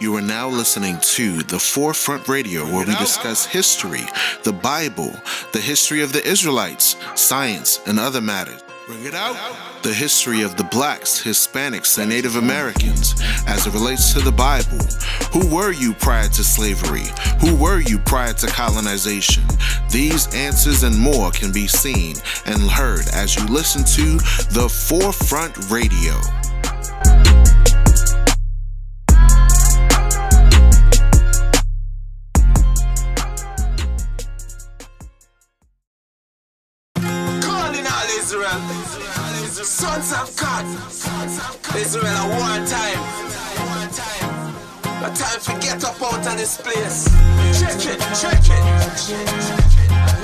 You are now listening to The Forefront Radio, where we discuss history, the Bible, the history of the Israelites, science, and other matters. Bring it out. The history of the blacks, Hispanics, and Native Americans as it relates to the Bible. Who were you prior to slavery? Who were you prior to colonization? These answers and more can be seen and heard as you listen to The Forefront Radio. Sons of God. Israel at one time. A time to get up out of this place. Check it, check it.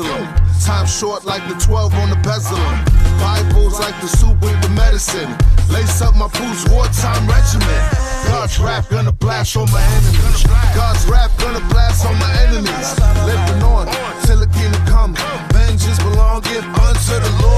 Pendulum. Time short like the 12 on the bezel. Bibles like the soup with the medicine. Lace up my boots, wartime regiment. God's rap gonna blast on my enemies. God's rap gonna blast on my enemies. Living on till the kingdom come. Vengeance belong give unto the Lord.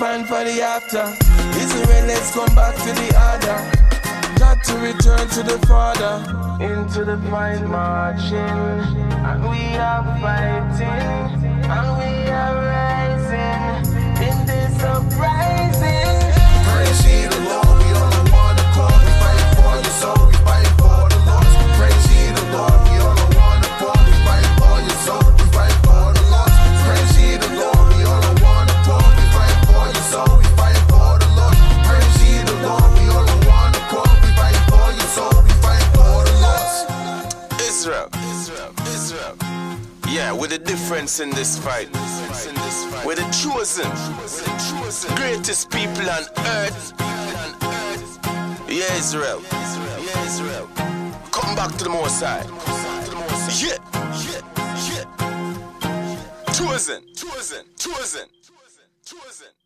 Fine for the after. Israel, let's come back to the other. Got to return to the Father. Into the fight marching. And we are fighting. And we are rising. Israel. Israel. Israel. Yeah, with a difference in this fight. We're the chosen. Greatest people on earth. Yeah, Israel. Yeah, Israel. Come back to the Most High. Yeah. Yeah. Yeah. Chosen. Chosen. Chosen. Chosen.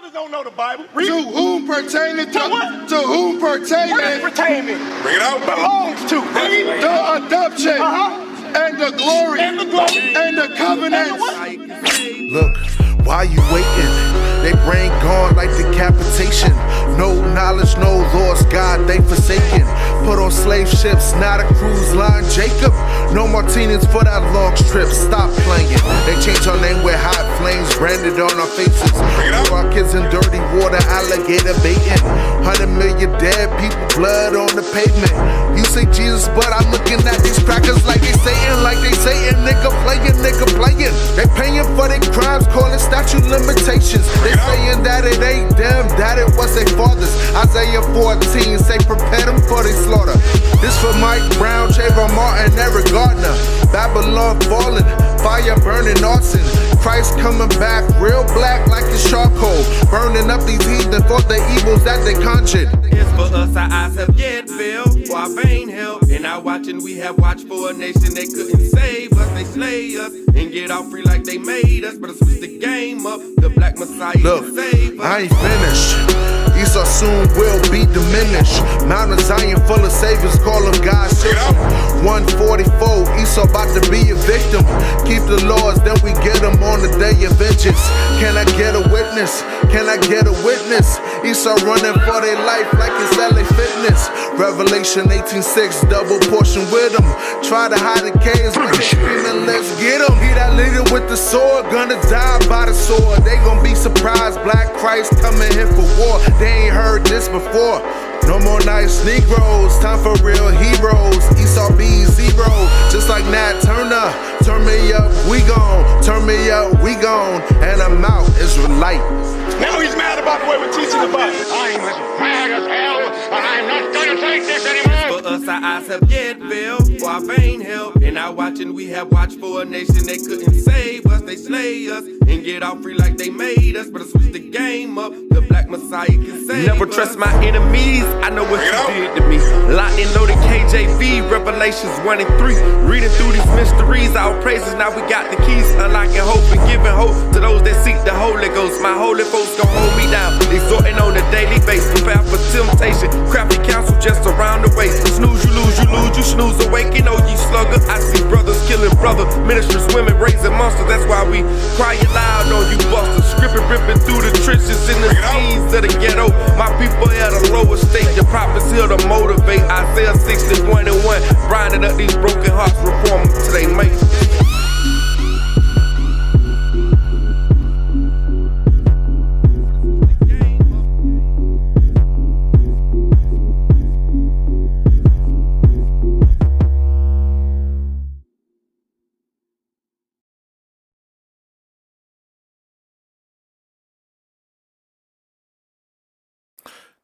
Brothers don't know the Bible. To whom pertaineth To what? to whom What is pertaineth? Bring it out. Belongs to. Read. the adoption Uh-huh. and the glory And the glory. and the covenant. Look, why you waiting? They brain gone like decapitation. No knowledge, no laws, God, they forsaken. Put on slave ships, not a cruise line, Jacob. No Martinez for that long trip, stop playing. They change our name with hot flames branded on our faces. Throw our kids in dirty water, alligator baiting. Hundred million dead people, blood on the pavement. You say Jesus, but I'm looking at these crackers like they saying, like they saying, nigga playing, nigga playing. They paying for their crimes, calling statute limitations. They saying that it ain't them, that it was their fathers. Isaiah 14 say prepare them for their slaughter. This for Mike Brown, Trayvon Martin, Eric Garner. Babylon falling, fire burning arson. Christ coming back, real black like it's charcoal. Burning up these heathen for the evils that they conjured. It's for us, our eyes have yet failed, for our vain help. In our watching, we have watched for a nation they couldn't save us. They slay us and get off free like they made us. But I switch the game up, the black messiah Look, can save us. I ain't finished. Esau soon will be diminished. Mount of Zion full of saviors, call them God's children. 144, Esau about to be a victim. Keep the laws, then we get them on the day of vengeance. Can I get a witness? Can I get a witness? Esau running for their life like it's LA Fitness. Revelation 18:6, double portion with them. Try to hide the caves, but screaming, let's get them. He that leader with the sword, gonna die by the sword. They gonna be surprised, Black Christ coming here for war. They ain't heard this before. No more nice Negroes, time for real heroes. Esau be zero, just like Nat Turner. Turn me up, we gone. Turn me up, we gone. And I'm out, Israelite. Now he's mad about the way we're teaching the Bible. I'm as mad as hell, and I'm not gonna take this anymore. For us, our eyes have yet failed, for our vain help. In our watching, we have watched for a nation they couldn't save us. They slay us and get off free like they made us. But I switch the game up, the black messiah can save Never us. trust my enemies. I know what you did to me. Locked and loaded KJV, Revelations 1 and 3. Reading through these mysteries, our praises. Now we got the keys, unlocking hope and giving hope to those that seek the Holy Ghost. My holy folks gon' hold me down, exhorting on a daily basis. Prepare for temptation, crafty counsel just around the way. Snooze, you lose, you lose, you snooze, awaken, oh ye slugger. I see brothers killing brother, ministers, women raising monsters. That's why we crying loud on you busters. Scripping, ripping through the trenches in the scenes of the ghetto. My people at a lower state, the prophets here to motivate. Isaiah 61 and 1, grinding up these broken hearts, reform them till they make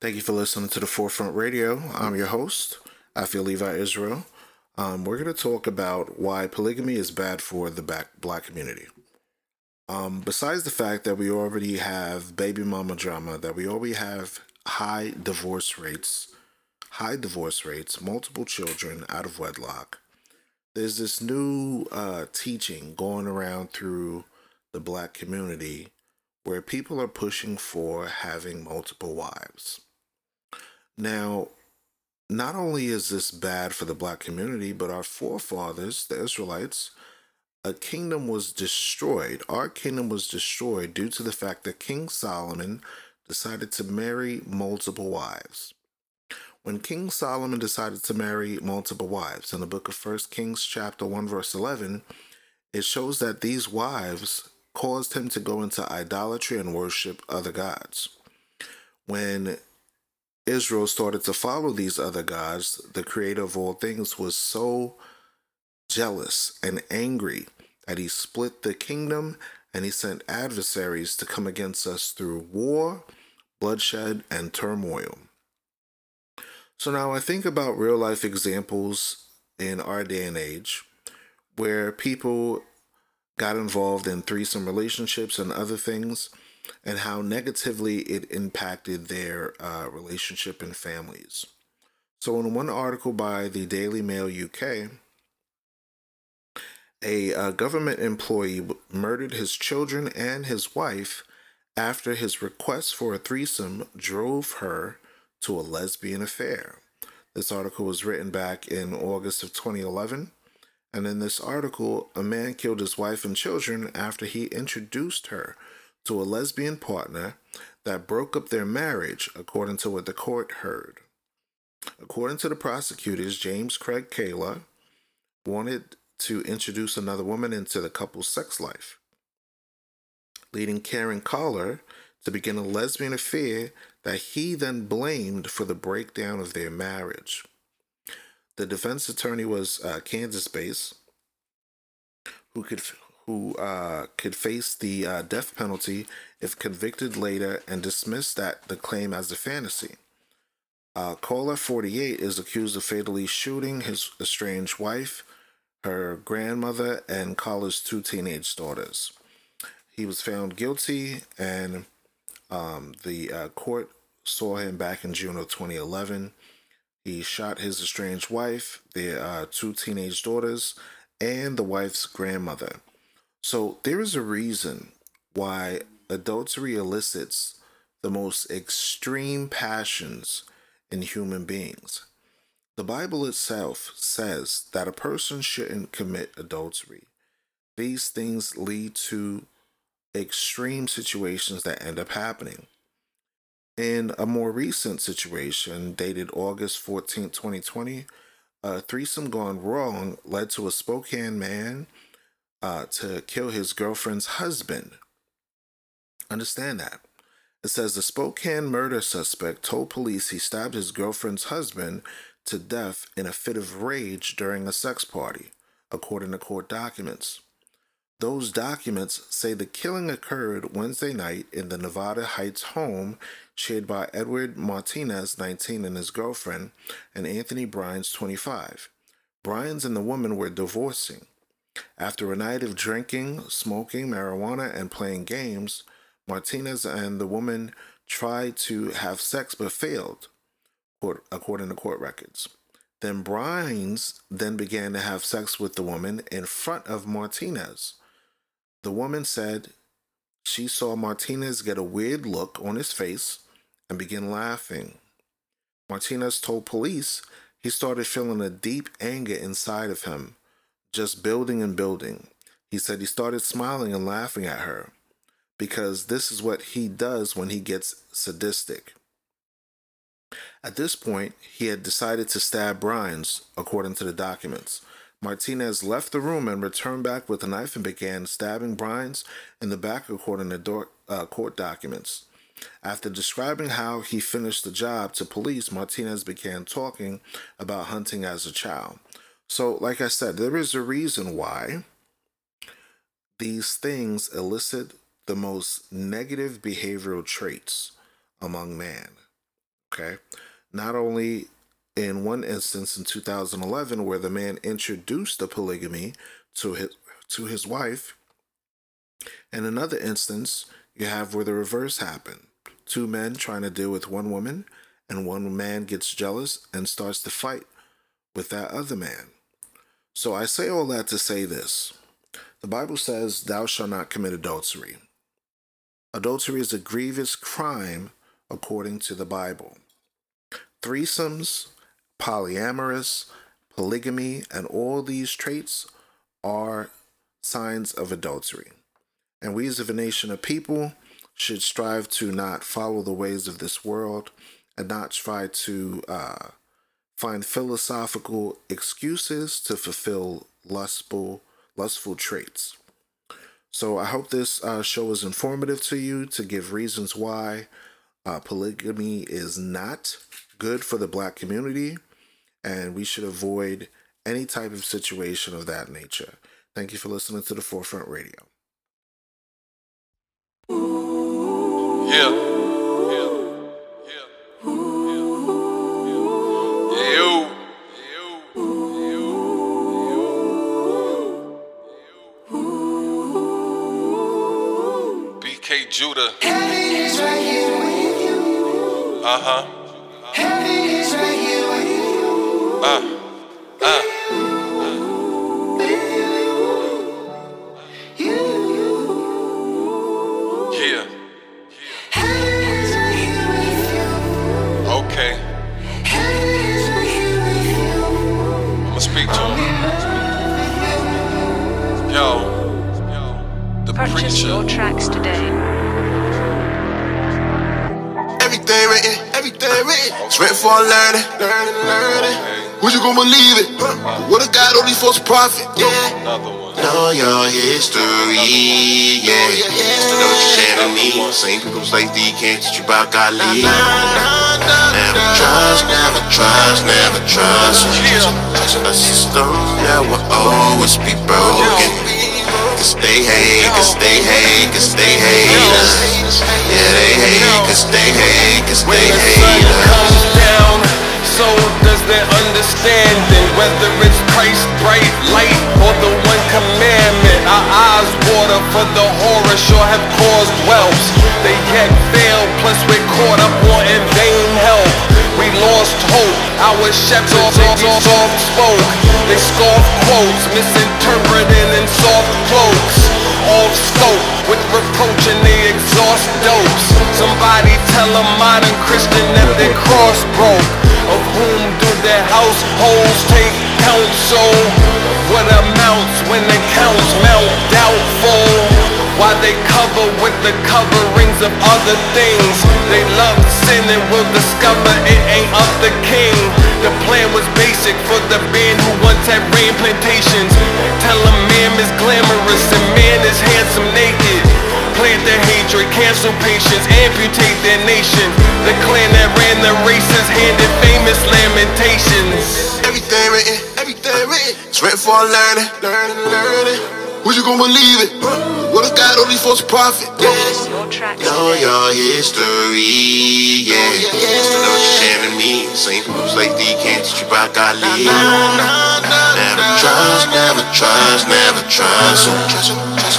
Thank you for listening to the Forefront Radio. I'm your host. Afiel Levi Israel. Um, we're going to talk about why polygamy is bad for the back, black community. Um, besides the fact that we already have baby mama drama, that we already have high divorce rates, high divorce rates, multiple children out of wedlock. There's this new uh, teaching going around through the black community where people are pushing for having multiple wives. Now, not only is this bad for the black community, but our forefathers, the Israelites, a kingdom was destroyed. Our kingdom was destroyed due to the fact that King Solomon decided to marry multiple wives. When King Solomon decided to marry multiple wives, in the book of First Kings, chapter 1, verse 11, it shows that these wives caused him to go into idolatry and worship other gods. When Israel started to follow these other gods, the creator of all things was so jealous and angry that he split the kingdom and he sent adversaries to come against us through war, bloodshed, and turmoil. So now I think about real life examples in our day and age where people got involved in threesome relationships and other things, and how negatively it impacted their uh, relationship and families. So, in one article by the Daily Mail UK, a uh, government employee murdered his children and his wife after his request for a threesome drove her to a lesbian affair. This article was written back in August of 2011. And in this article, a man killed his wife and children after he introduced her to a lesbian partner that broke up their marriage, according to what the court heard. According to the prosecutors, James Kraig Kahler wanted to introduce another woman into the couple's sex life, leading Karen Kahler to begin a lesbian affair that he then blamed for the breakdown of their marriage. The defense attorney was uh, Kansas based, who could who uh, could face the uh, death penalty if convicted later and dismissed that the claim as a fantasy. Uh, Kahler, 48, is accused of fatally shooting his estranged wife, her grandmother, and Kahler's two teenage daughters. He was found guilty, and um, the uh, court saw him back in June of 2011. He shot his estranged wife, their uh, two teenage daughters, and the wife's grandmother. So there is a reason why adultery elicits the most extreme passions in human beings. The Bible itself says that a person shouldn't commit adultery. These things lead to extreme situations that end up happening. In a more recent situation, dated August 14, 2020, a threesome gone wrong led to a Spokane man uh, to kill his girlfriend's husband. Understand that. It says the Spokane murder suspect told police he stabbed his girlfriend's husband to death in a fit of rage during a sex party, according to court documents. Those documents say the killing occurred Wednesday night in the Nevada Heights home shared by Edward Martinez, 19, and his girlfriend, and Anthony Bryans, 25. Bryans and the woman were divorcing. After a night of drinking, smoking marijuana, and playing games, Martinez and the woman tried to have sex but failed, according to court records. Then Bryans then began to have sex with the woman in front of Martinez. The woman said she saw Martinez get a weird look on his face and begin laughing. Martinez told police he started feeling a deep anger inside of him, just building and building. He said he started smiling and laughing at her because this is what he does when he gets sadistic. At this point, he had decided to stab Bryans, according to the documents. Martinez left the room and returned back with a knife and began stabbing Bryans in the back, according to uh, court documents. After describing how he finished the job to police, Martinez began talking about hunting as a child. So, like I said, there is a reason why these things elicit the most negative behavioral traits among man. Okay. Not only in one instance in 2011 where the man introduced the polygamy to his to his wife. In another instance, you have where the reverse happened. Two men trying to deal with one woman, and one man gets jealous and starts to fight with that other man. So I say all that to say this. The Bible says, Thou shalt not commit adultery. Adultery is a grievous crime according to the Bible. Threesomes, polyamorous, polygamy, and all these traits are signs of adultery. And we, as a nation of people, should strive to not follow the ways of this world and not try to uh, find philosophical excuses to fulfill lustful, lustful traits. So I hope this uh, show is informative to you to give reasons why uh, polygamy is not good for the black community and we should avoid any type of situation of that nature. Thank you for listening to the Forefront Radio. Yeah. Judah. Uh huh. Uh. Uh. Learning, learning. Would you gonna believe it? What a God these false prophet, yeah. Know your history, yeah. Know what you're saying to me. Same people say D can't teach you about godly. Never trust, never trust, never trust. A system that will always be broken. cause they hate, cause they hate, cause they hate us. Yeah, they hate, cause they hate, cause they hate us. So does their understanding. Whether it's Christ, bright light, or the one commandment. Our eyes water for the horror sure have caused whelps. They yet fail, plus we're caught up wanting vain help. We lost hope, our shepherds soft spoke. They scoff quotes, misinterpreting in soft cloaks. Off scope, with reproach and they exhaust dopes. Somebody tell a modern Christian that their cross broke. Of whom do their households take counsel? What amounts when the counts mount doubtful? Why they cover with the coverings of other things? They love sin and will discover it ain't of the king. The plan was basic for the band who once had rain plantations. Tell them man is glamorous and man is handsome naked. Plant their hatred, cancel patience, amputate their nation The clan that ran the races handed famous lamentations Everything written, everything written. It's written for learning, learning, learning. What you gonna believe it? What if God only false prophet? Yeah. Know your history, yeah. Know what you're sharing me. Same people like thee can't teach you about God. Never trust, never trust, never trust.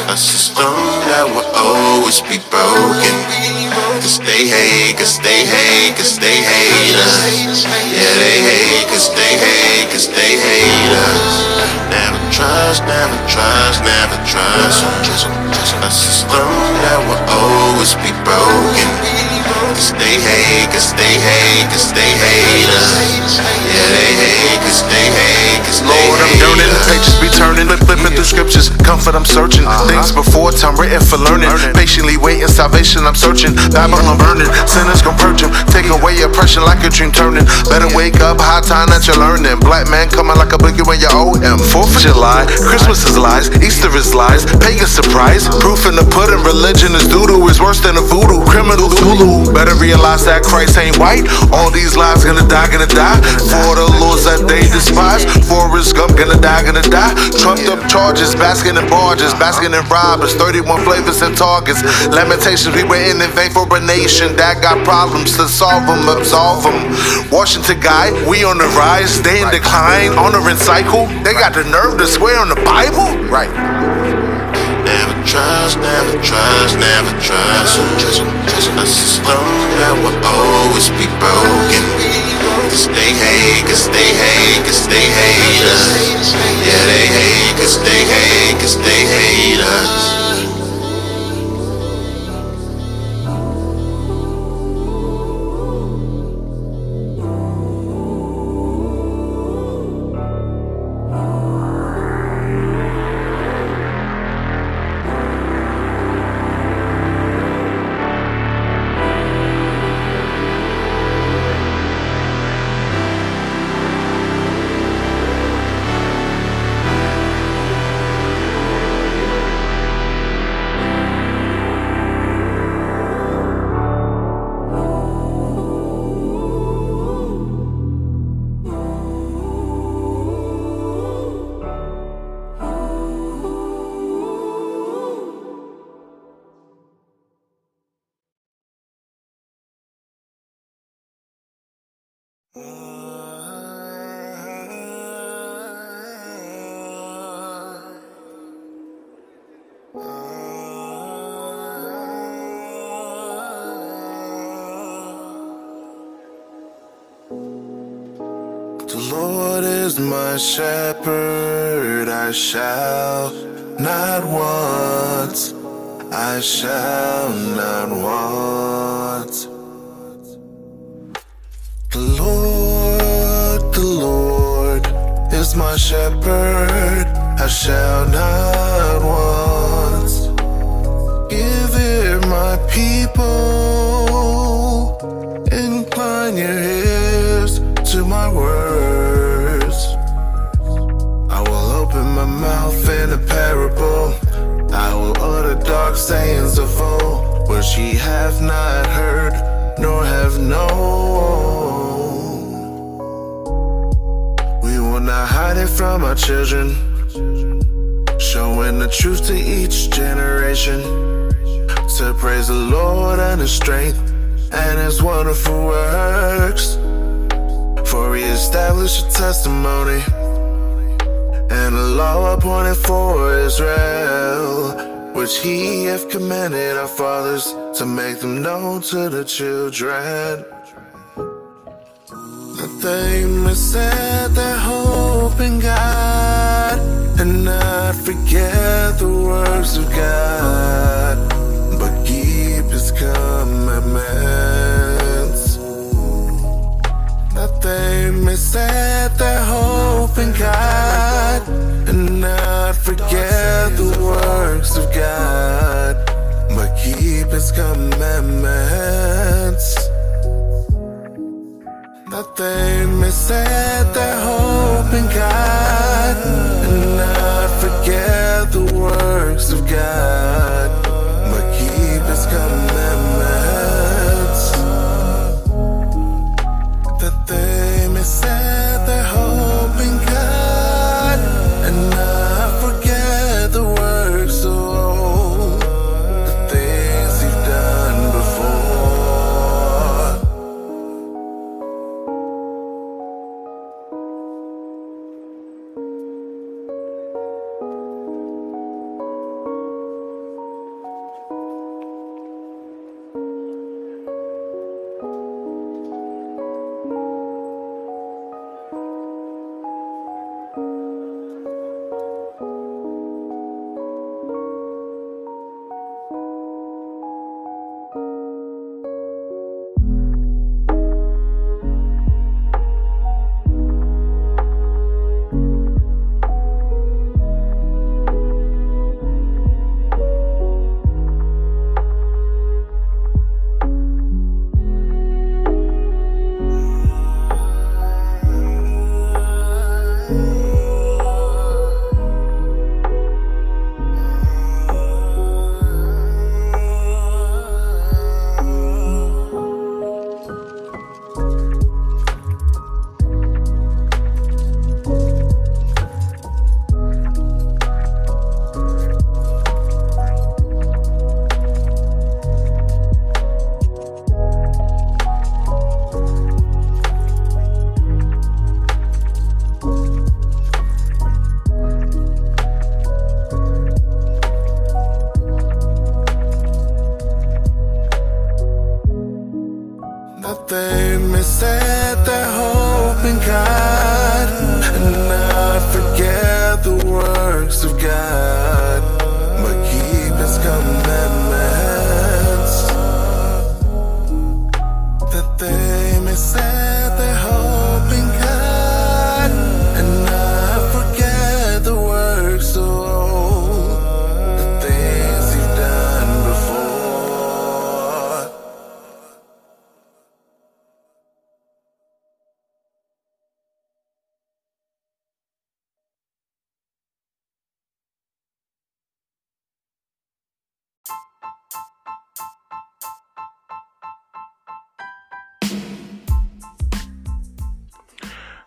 A system that will always be broken. Cause they hate, cause they hate, cause they hate us. Yeah, they hate, cause they hate, cause they hate us. Never trust, never trust, never trust. A system that will always be broken. Cause they hate, cause they hate, cause they hate us. Yeah, they hate, cause they hate, cause they hate yearning. Comfort, I'm searching. Uh-huh. Things before time written for learning. Patiently waiting, salvation, I'm searching. Bible, I'm burning. Sinners gon' purge 'em. Take away your oppression like a dream turning. Better wake up, high time that you're learning. Black man coming like a boogie when you owe him. Fourth of July, Christmas is lies, Easter is lies, pagan surprise. Proof in the pudding, religion is doodoo, is worse than a voodoo. Criminal Zulu. Better realize that Christ ain't white. All these lives gonna die, gonna die. For the laws that they despise. Forrest Gump gonna die, gonna die. Trumped up charges, basking in barges, basking in robbers. 31 flavors and targets. Lamentations, we waiting in vain for a nation that got problems to solve them, absolve them. Washington guy, we on the rise, they in decline, honoring cycle. They got the nerve to swear on the Bible? Right. Never trust, never trust, never trust. A system that will always be broken. Cause they hate, cause they hate, cause they hate us. Yeah, they hate, cause they hate, cause they hate us. My shepherd, I shall not want. I shall not want. The Lord, the Lord is my shepherd, I shall not want. Give ear, my people, incline your ears to my words. Sayings of old, which ye have not heard, nor have known. We will not hide it from our children, showing the truth to each generation. To praise the Lord and His strength and His wonderful works. For He established a testimony and a law appointed for Israel, which He hath commanded our fathers to make them known to the children. That they may set their hope in God and not forget the works of God, but keep His commandments. They set their hope in God. And not forget the works of God, but keep His commandments. That they set their hope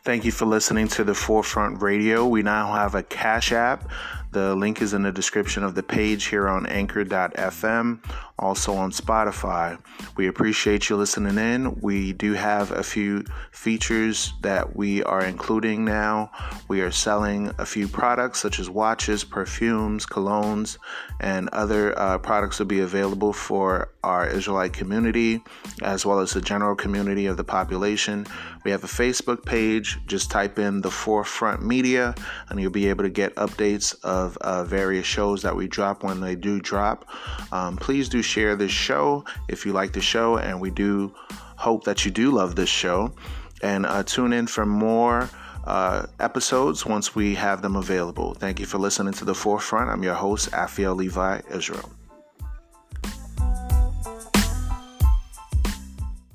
Thank you for listening to the Forefront Radio. We now have a Cash App. The link is in the description of the page here on anchor.fm, also on Spotify. We appreciate you listening in. We do have a few features that we are including now. We are selling a few products such as watches, perfumes, colognes, and other uh, products will be available for our Israelite community as well as the general community of the population. We have a Facebook page. Just type in the Forefront Media and you'll be able to get updates of uh, various shows that we drop when they do drop. Um, please do share this show if you like the show, and we do hope that you do love this show. And uh, tune in for more uh, episodes once we have them available. Thank you for listening to The Forefront. I'm your host, Afiel Levi Israel.